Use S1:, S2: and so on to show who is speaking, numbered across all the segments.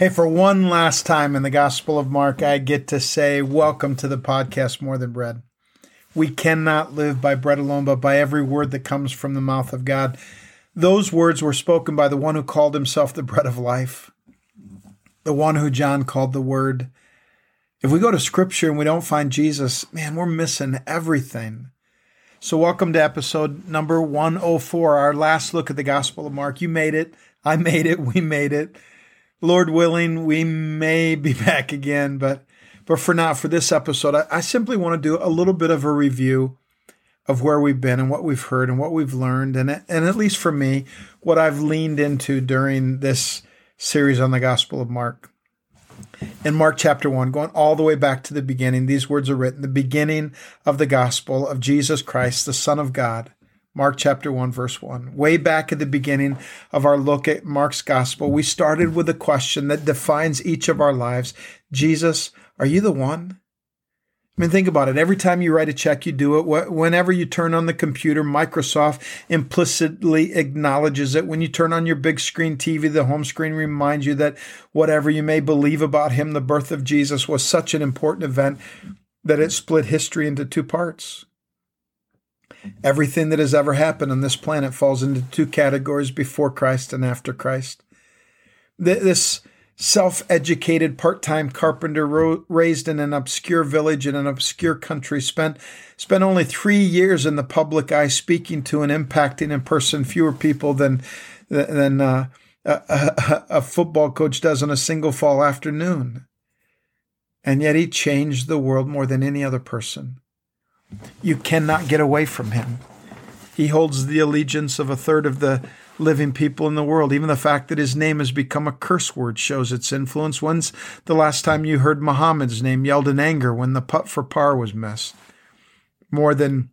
S1: Hey, for one last time in the Gospel of Mark, I get to say, Welcome to the podcast More Than Bread. We cannot live by bread alone, but by every word that comes from the mouth of God. Those words were spoken by the one who called himself the bread of life, the one who John called the Word. If we go to Scripture and we don't find Jesus, man, we're missing everything. So, welcome to episode number 104, our last look at the Gospel of Mark. You made it. I made it. We made it. Lord willing, we may be back again, but but for now, for this episode, I, I simply want to do a little bit of a review of where we've been and what we've heard and what we've learned, and and at least for me, what I've leaned into during this series on the Gospel of Mark. In Mark chapter 1, going all the way back to the beginning, these words are written the beginning of the gospel of Jesus Christ, the Son of God Mark chapter 1, verse 1. Way back at the beginning of our look at Mark's gospel, we started with a question that defines each of our lives Jesus, are you the one? I mean, think about it. Every time you write a check, you do it. Whenever you turn on the computer, Microsoft implicitly acknowledges it. When you turn on your big screen TV, the home screen reminds you that whatever you may believe about him, the birth of Jesus was such an important event that it split history into two parts. Everything that has ever happened on this planet falls into two categories before Christ and after Christ. This self educated part time carpenter raised in an obscure village in an obscure country spent, spent only three years in the public eye speaking to and impacting in person fewer people than, than uh, a, a, a football coach does on a single fall afternoon. And yet he changed the world more than any other person. You cannot get away from him. He holds the allegiance of a third of the living people in the world. Even the fact that his name has become a curse word shows its influence. When's the last time you heard Muhammad's name yelled in anger when the putt for par was missed? More than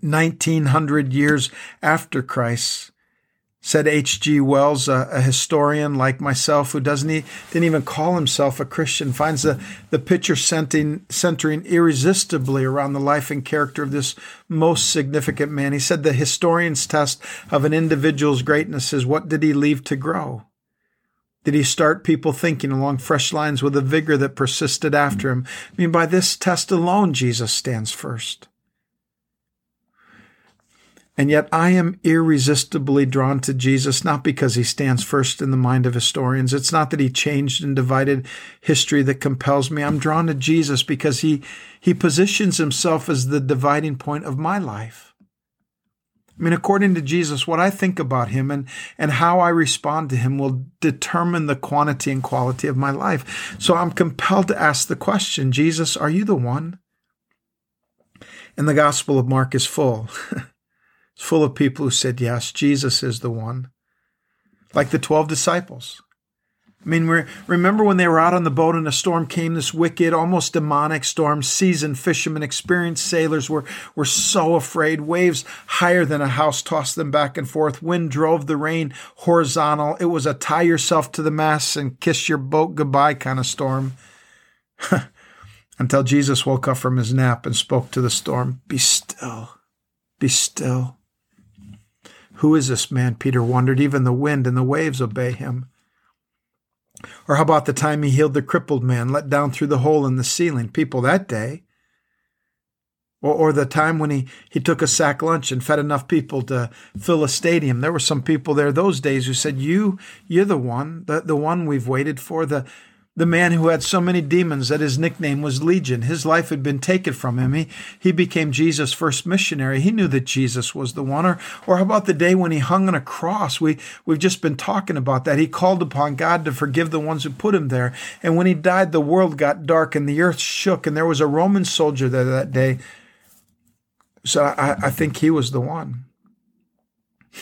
S1: 1900 years after Christ, said H.G. Wells, a, a, historian like myself who doesn't he, didn't even call himself a Christian, finds the, the picture centering, centering irresistibly around the life and character of this most significant man. He said the historian's test of an individual's greatness is what did he leave to grow? Did he start people thinking along fresh lines with a vigor that persisted after him? I mean, by this test alone, Jesus stands first. And yet I am irresistibly drawn to Jesus, not because he stands first in the mind of historians. It's not that he changed and divided history that compels me. I'm drawn to Jesus because he, he positions himself as the dividing point of my life. I mean, according to Jesus, what I think about him and, and how I respond to him will determine the quantity and quality of my life. So I'm compelled to ask the question Jesus, are you the one? And the Gospel of Mark is full. It's full of people who said, Yes, Jesus is the one. Like the 12 disciples. I mean, remember when they were out on the boat and a storm came, this wicked, almost demonic storm. Seasoned fishermen, experienced sailors were, were so afraid. Waves higher than a house tossed them back and forth. Wind drove the rain horizontal. It was a tie yourself to the mast and kiss your boat goodbye kind of storm. Until Jesus woke up from his nap and spoke to the storm Be still, be still. Who is this man? Peter wondered. Even the wind and the waves obey him. Or how about the time he healed the crippled man let down through the hole in the ceiling? People that day. Or, or the time when he, he took a sack lunch and fed enough people to fill a stadium. There were some people there those days who said, You, you're the one, the, the one we've waited for, the, the man who had so many demons that his nickname was Legion. His life had been taken from him. He, he became Jesus' first missionary. He knew that Jesus was the one. Or, or how about the day when he hung on a cross? We, we've just been talking about that. He called upon God to forgive the ones who put him there. And when he died, the world got dark and the earth shook, and there was a Roman soldier there that day. So I, I think he was the one.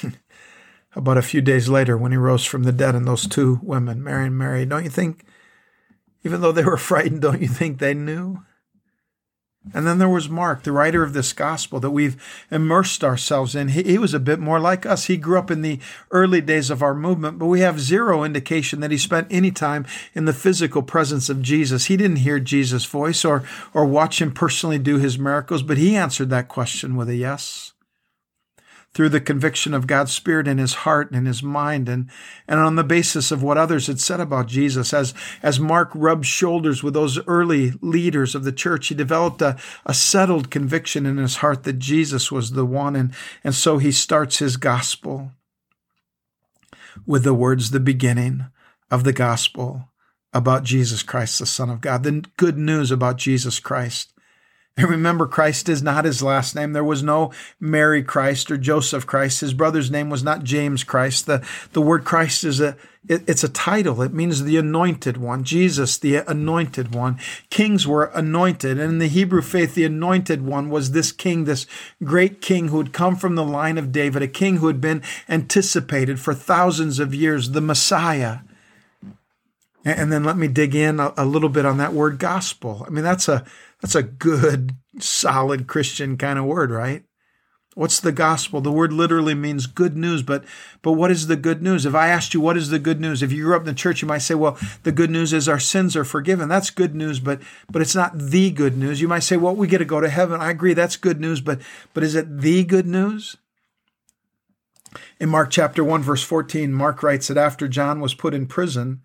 S1: about a few days later, when he rose from the dead, and those two women, Mary and Mary, don't you think? Even though they were frightened, don't you think they knew? And then there was Mark, the writer of this gospel that we've immersed ourselves in. He, he, was a bit more like us. He grew up in the early days of our movement, but we have zero indication that he spent any time in the physical presence of Jesus. He didn't hear Jesus' voice or, or watch him personally do his miracles, but he answered that question with a yes. Through the conviction of God's Spirit in his heart and in his mind, and, and on the basis of what others had said about Jesus. As, as Mark rubbed shoulders with those early leaders of the church, he developed a, a settled conviction in his heart that Jesus was the one, and, and so he starts his gospel with the words, the beginning of the gospel about Jesus Christ, the Son of God, the good news about Jesus Christ. And remember, Christ is not his last name. There was no Mary Christ or Joseph Christ. His brother's name was not James Christ. The, the word Christ is a, it, it's a title. It means the anointed one. Jesus, the anointed one. Kings were anointed. And in the Hebrew faith, the anointed one was this king, this great king who had come from the line of David, a king who had been anticipated for thousands of years, the Messiah. And then let me dig in a, a little bit on that word gospel. I mean, that's a, that's a good, solid Christian kind of word, right? What's the gospel? The word literally means good news, but but what is the good news? If I asked you what is the good news, if you grew up in the church, you might say, well, the good news is our sins are forgiven. That's good news, but but it's not the good news. You might say, well, we get to go to heaven. I agree, that's good news, but but is it the good news? In Mark chapter 1 verse 14, Mark writes that after John was put in prison,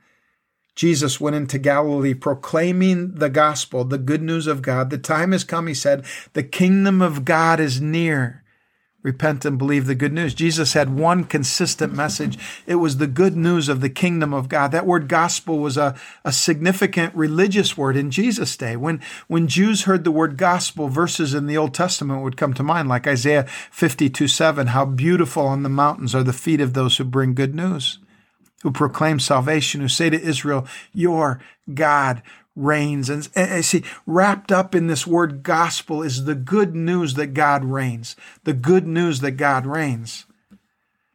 S1: Jesus went into Galilee proclaiming the gospel, the good news of God. The time has come, he said, the kingdom of God is near. Repent and believe the good news. Jesus had one consistent message. It was the good news of the kingdom of God. That word gospel was a, a significant religious word in Jesus' day. When, when Jews heard the word gospel, verses in the Old Testament would come to mind, like Isaiah 52 7, how beautiful on the mountains are the feet of those who bring good news who proclaim salvation, who say to Israel, Your God reigns. And, and, see, wrapped up in this word gospel is the good news that God reigns, the good news that God reigns.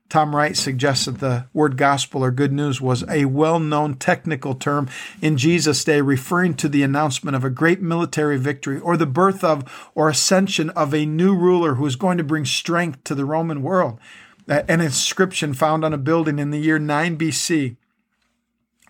S1: Tom Wright suggests that the word gospel or good news was a well known technical term in Jesus' day, referring to the announcement of a great military victory or the birth of or ascension of a new ruler who is going to bring strength to the Roman world an inscription found on a building in the year 9 BC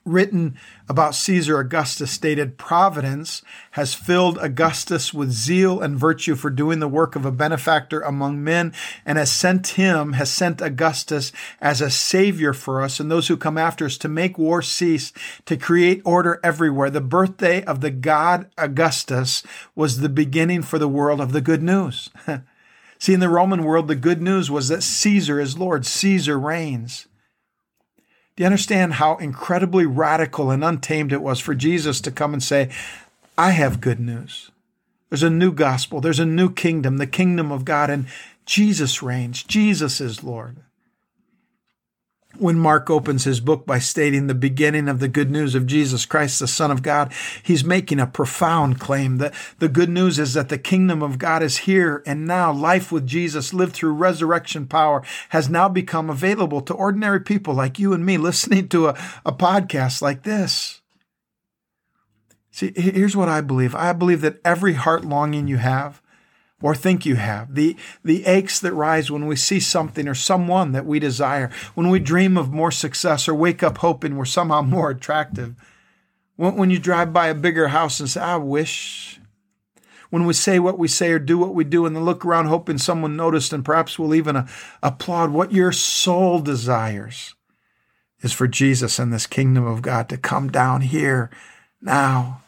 S1: written about Caesar Augustus stated Providence has filled Augustus with zeal and virtue for doing the work of a benefactor among men and has sent him, has sent Augustus as a savior for us and those who come after us to make war cease, to create order everywhere. The birthday of the god Augustus was the beginning for the world of the good news. See, in the Roman world, the good news was that Caesar is Lord, Caesar reigns. Do you understand how incredibly radical and untamed it was for Jesus to come and say, I have good news? There's a new gospel, there's a new kingdom, the kingdom of God, and Jesus reigns. Jesus is Lord when Mark opens his book by stating the beginning of the good news of Jesus Christ, the Son of God, he's making a profound claim that the good news is that the kingdom of God is here and now. Life with Jesus, lived through resurrection power, has now become available to ordinary people like you and me listening to a, a podcast like this. See, here's what I believe I believe that every heart longing you have, or think you have, the, the aches that rise when we see something or someone that we desire, when we dream of more success or wake up hoping we're somehow more attractive, when, when you drive by a bigger house and say, I wish, when we say what we say or do what we do and then look around hoping someone noticed and perhaps will even uh, applaud, what your soul desires is for Jesus and this kingdom of God to come down here now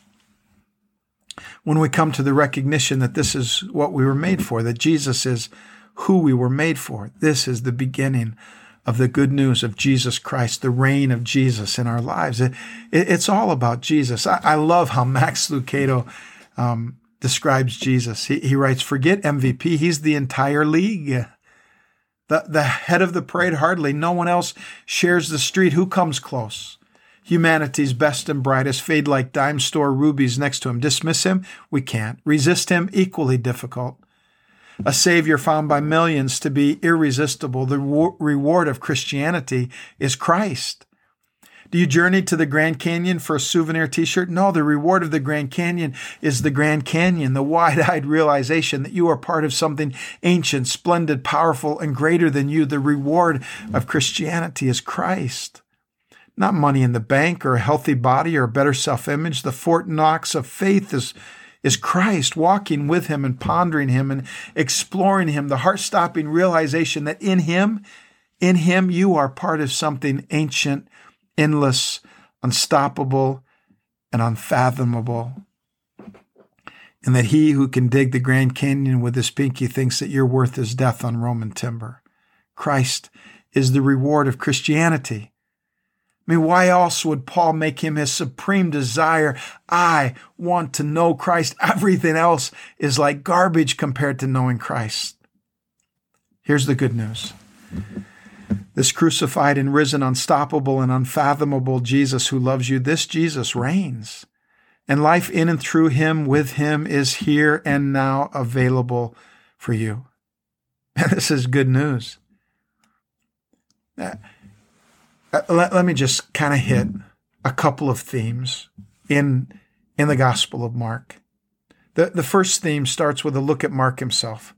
S1: when we come to the recognition that this is what we were made for, that Jesus is who we were made for, this is the beginning of the good news of Jesus Christ, the reign of Jesus in our lives. It, it, it's all about Jesus. I, I, love how Max Lucado um, describes Jesus. He, he writes, Forget MVP, he's the entire league. The, the head of the parade, hardly. No one else shares the street. Who comes close? Humanity's best and brightest fade like dime store rubies next to him. Dismiss him? We can't. Resist him? Equally difficult. A Savior found by millions to be irresistible. The reward of Christianity is Christ. Do you journey to the Grand Canyon for a souvenir t shirt? No, the reward of the Grand Canyon is the Grand Canyon, the wide eyed realization that you are part of something ancient, splendid, powerful, and greater than you. The reward of Christianity is Christ not money in the bank or a healthy body or a better self image. The Fort Knox of faith is, is Christ, walking with him and pondering him and exploring him, the heart stopping realization that in him, in him, you are part of something ancient, endless, unstoppable, and unfathomable. And that he who can dig the Grand Canyon with his pinky thinks that you're worth his death on Roman timber. Christ is the reward of Christianity. I mean, why else would Paul make him his supreme desire? I want to know Christ. Everything else is like garbage compared to knowing Christ. Here's the good news. This crucified and risen, unstoppable and unfathomable Jesus who loves you, this Jesus reigns. And life in and through him, with him, is here and now available for you. This is good news. Uh, let, let me just kind of hit a couple of themes in in the Gospel of Mark. The, the first theme starts with a look at Mark himself.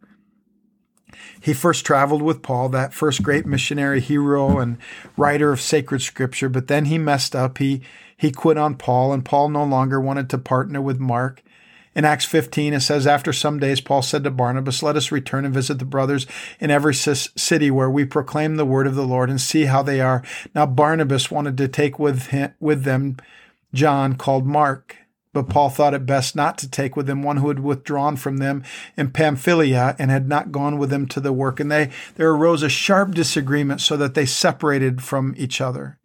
S1: He first traveled with Paul, that first great missionary hero and writer of sacred scripture, but then he messed up. He he quit on Paul, and Paul no longer wanted to partner with Mark. In Acts 15, it says, After some days, Paul said to Barnabas, Let us return and visit the brothers in every city where we proclaim the word of the Lord and see how they are. Now, Barnabas wanted to take with, him, with them John, called Mark. But Paul thought it best not to take with him one who had withdrawn from them in Pamphylia and had not gone with them to the work. And they, there arose a sharp disagreement so that they separated from each other.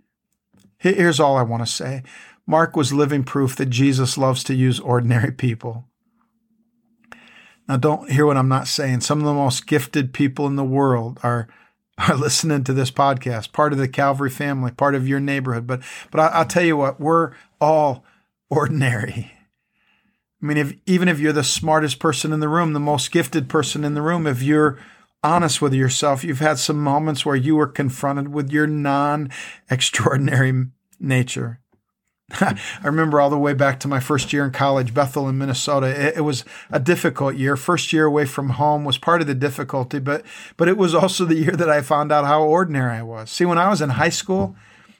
S1: Here's all I want to say Mark was living proof that Jesus loves to use ordinary people. Now, don't hear what I'm not saying. Some of the most gifted people in the world are are listening to this podcast, part of the Calvary family, part of your neighborhood. But but I, will tell you what, we're all ordinary. I mean, if even if you're the smartest person in the room, the most gifted person in the room, if you're honest with yourself, you've had some moments where you were confronted with your non-extraordinary nature. I remember all the way back to my first year in college, Bethel in Minnesota. It, it, was a difficult year. First year away from home was part of the difficulty, but but it was also the year that I found out how ordinary I was. See, when I was in high school,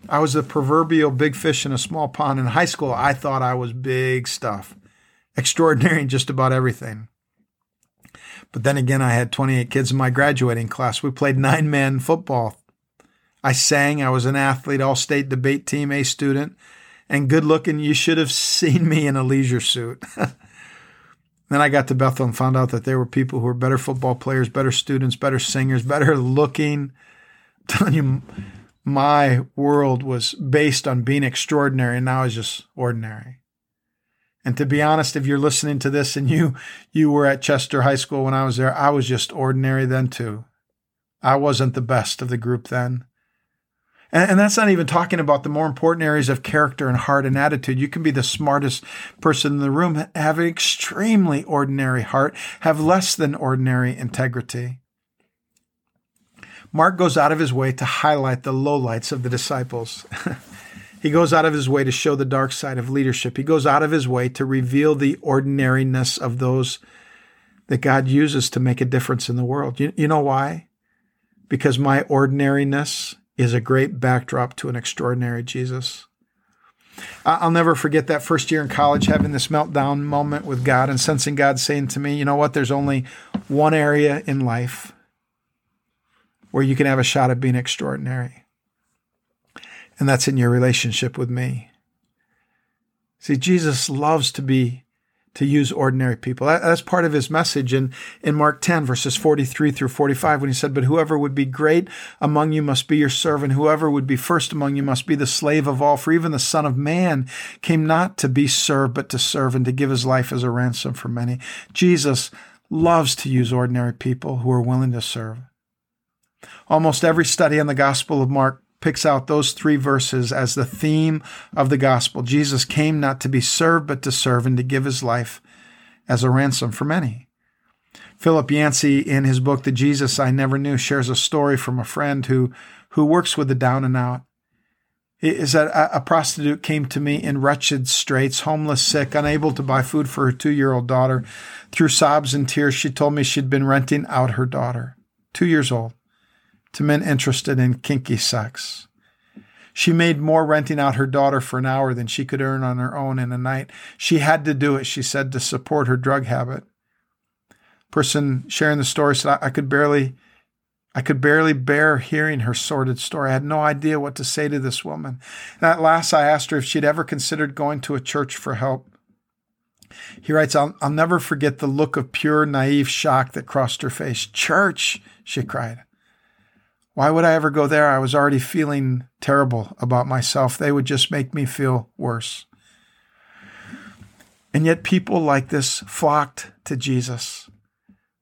S1: I was the proverbial big fish in a small pond. In high school, I thought I was big stuff, extraordinary in just about everything. But then again, I had 28 kids in my graduating class. We played nine man football. I sang. I was an athlete, all state debate team, A student and good looking. You should have seen me in a leisure suit. then I got to Bethel and found out that there were people who were better football players, better students, better singers, better looking. I'm telling you, my world was based on being extraordinary, and now is just ordinary. And to be honest, if you're listening to this and you you were at Chester High School when I was there, I was just ordinary then too. I wasn't the best of the group then. And, and that's not even talking about the more important areas of character and heart and attitude. You can be the smartest person in the room, have an extremely ordinary heart, have less than ordinary integrity. Mark goes out of his way to highlight the lowlights of the disciples. he goes out of his way to show the dark side of leadership. He goes out of his way to reveal the ordinariness of those that God uses to make a difference in the world. You, you know why? Because my ordinariness is a great backdrop to an extraordinary Jesus. I'll never forget that first year in college having this meltdown moment with God and sensing God saying to me, you know what, there's only one area in life where you can have a shot at being extraordinary. And that's in your relationship with me. See, Jesus loves to be to use ordinary people. That's part of his message in, in Mark 10, verses 43 through 45, when he said, But whoever would be great among you must be your servant. Whoever would be first among you must be the slave of all. For even the Son of Man came not to be served, but to serve and to give his life as a ransom for many. Jesus loves to use ordinary people who are willing to serve. Almost every study on the Gospel of Mark picks out those three verses as the theme of the gospel. Jesus came not to be served, but to serve and to give his life as a ransom for many. Philip Yancey, in his book, The Jesus I Never Knew, shares a story from a friend who, who works with the down and out. Is that a, a prostitute came to me in wretched straits, homeless, sick, unable to buy food for her two year old daughter. Through sobs and tears, she told me she'd been renting out her daughter, two years old to men interested in kinky sex. She made more renting out her daughter for an hour than she could earn on her own in a night. She had to do it, she said, to support her drug habit. Person sharing the story said, I could barely I could barely bear hearing her sordid story. I had no idea what to say to this woman. And at last I asked her if she'd ever considered going to a church for help. He writes, I'll, I'll never forget the look of pure, naive shock that crossed her face. Church, she cried. Why would I ever go there? I was already feeling terrible about myself. They would just make me feel worse. And yet, people like this flocked to Jesus.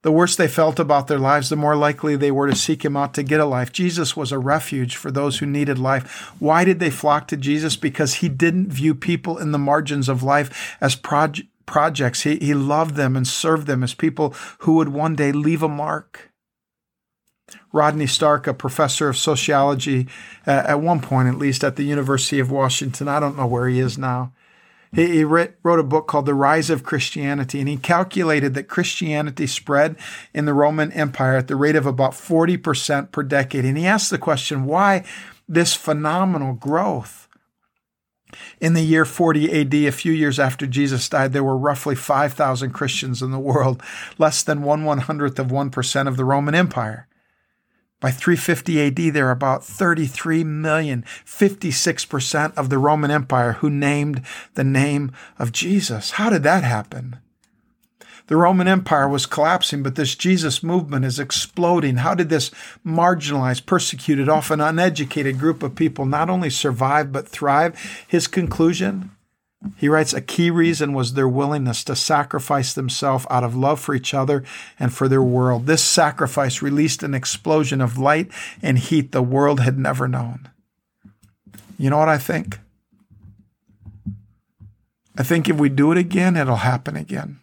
S1: The worse they felt about their lives, the more likely they were to seek him out to get a life. Jesus was a refuge for those who needed life. Why did they flock to Jesus? Because he didn't view people in the margins of life as proj- projects. He, he loved them and served them as people who would one day leave a mark. Rodney Stark, a professor of sociology, uh, at one point at least at the University of Washington, I don't know where he is now. He, he writ, wrote a book called The Rise of Christianity, and he calculated that Christianity spread in the Roman Empire at the rate of about 40% per decade. And he asked the question why this phenomenal growth? In the year 40 AD, a few years after Jesus died, there were roughly 5,000 Christians in the world, less than one one hundredth of 1% of the Roman Empire. By 350 AD, there are about 33 million, 56% of the Roman Empire who named the name of Jesus. How did that happen? The Roman Empire was collapsing, but this Jesus movement is exploding. How did this marginalized, persecuted, often uneducated group of people not only survive but thrive? His conclusion he writes, a key reason was their willingness to sacrifice themselves out of love for each other and for their world. This sacrifice released an explosion of light and heat the world had never known. You know what I think? I think if we do it again, it'll happen again.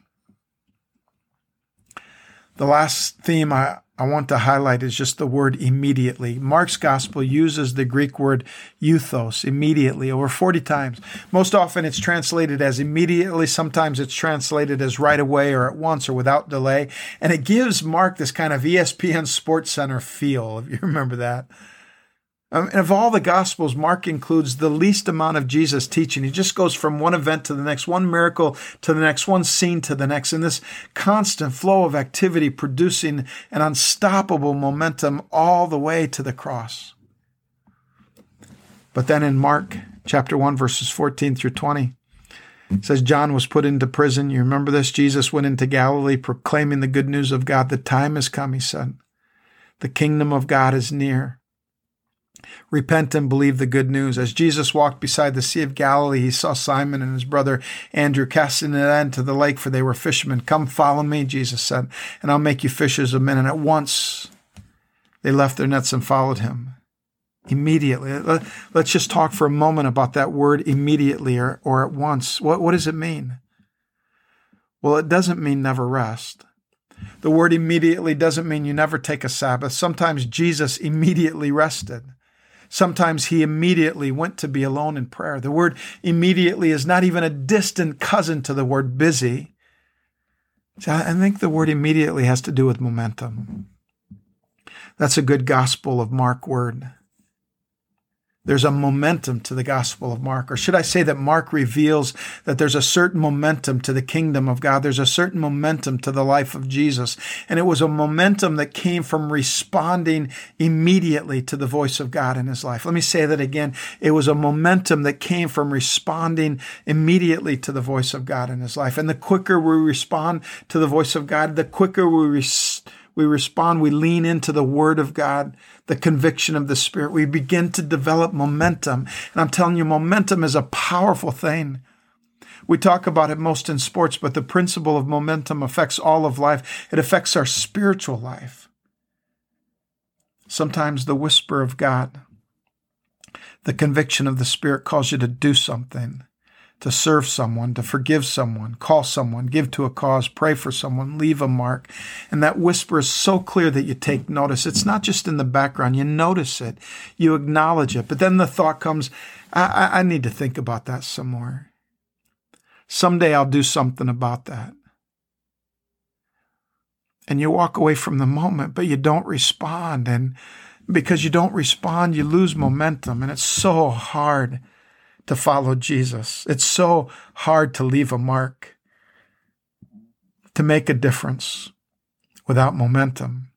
S1: The last theme I, I want to highlight is just the word immediately. Mark's gospel uses the Greek word euthos, immediately, over 40 times. Most often it's translated as immediately. Sometimes it's translated as right away or at once or without delay. And it gives Mark this kind of ESPN Sports Center feel, if you remember that. Um, and of all the Gospels, Mark includes the least amount of Jesus teaching. He just goes from one event to the next, one miracle to the next, one scene to the next, in this constant flow of activity, producing an unstoppable momentum all the way to the cross. But then in Mark chapter 1, verses 14 through 20, it says John was put into prison. You remember this? Jesus went into Galilee proclaiming the good news of God. The time has come, he said. The kingdom of God is near. Repent and believe the good news. As Jesus walked beside the Sea of Galilee, he saw Simon and his brother Andrew casting a net into the lake, for they were fishermen. Come follow me, Jesus said, and I'll make you fishers of men. And at once they left their nets and followed him. Immediately. Let's just talk for a moment about that word immediately or, or at once. What, what does it mean? Well, it doesn't mean never rest. The word immediately doesn't mean you never take a Sabbath. Sometimes Jesus immediately rested. Sometimes he immediately went to be alone in prayer. The word immediately is not even a distant cousin to the word busy. I think the word immediately has to do with momentum. That's a good Gospel of Mark word. There's a momentum to the Gospel of Mark. Or should I say that Mark reveals that there's a certain momentum to the kingdom of God? There's a certain momentum to the life of Jesus. And it was a momentum that came from responding immediately to the voice of God in his life. Let me say that again. It was a momentum that came from responding immediately to the voice of God in his life. And the quicker we respond to the voice of God, the quicker we respond we respond, we lean into the Word of God, the conviction of the Spirit. We begin to develop momentum. And I'm telling you, momentum is a powerful thing. We talk about it most in sports, but the principle of momentum affects all of life. It affects our spiritual life. Sometimes the whisper of God, the conviction of the Spirit calls you to do something to serve someone, to forgive someone, call someone, give to a cause, pray for someone, leave a mark. And that whisper is so clear that you take notice. It's not just in the background. You notice it. You acknowledge it. But then the thought comes, I, I need to think about that some more. Someday I'll do something about that. And you walk away from the moment, but you don't respond. And Because you don't respond, you lose momentum, and it's so hard to follow Jesus. It's so hard to leave a mark, to make a difference without momentum.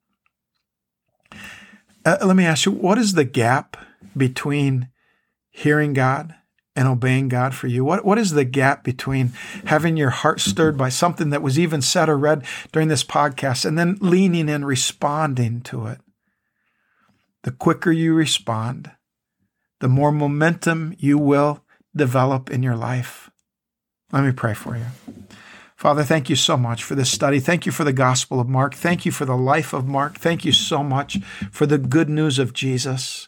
S1: Uh, let me ask you, what is the gap between hearing God and obeying God for you? What, what is the gap between having your heart stirred by something that was even said or read during this podcast and then leaning and responding to it? The quicker you respond, the more momentum you will develop in your life. Let me pray for you. Father, thank you so much for this study. Thank you for the Gospel of Mark. Thank you for the life of Mark. Thank you so much for the good news of Jesus.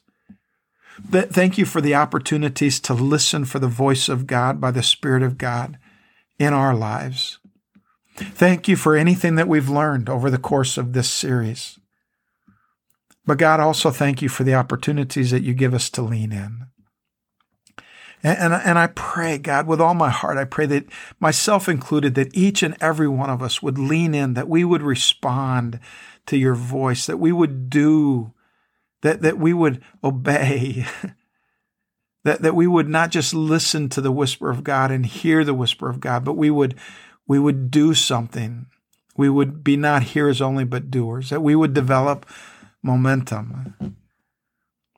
S1: Thank you for the opportunities to listen for the voice of God by the Spirit of God in our lives. Thank you for anything that we've learned over the course of this series. But God, also thank you for the opportunities that you give us to lean in. And, and, and, I pray, God, with all my heart, I pray that myself included, that each and every one of us would lean in, that we would respond to your voice, that we would do, that, that we would obey, that, that we would not just listen to the whisper of God and hear the whisper of God, but we would, we would do something. We would be not hearers only, but doers, that we would develop momentum.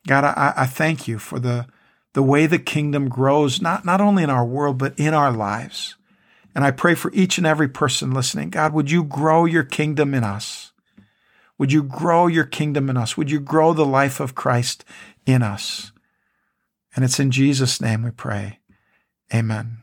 S1: God, I, I thank you for the, the way the kingdom grows, not, not only in our world, but in our lives. And I pray for each and every person listening. God, would you grow your kingdom in us? Would you grow your kingdom in us? Would you grow the life of Christ in us? And it's in Jesus' name we pray. Amen.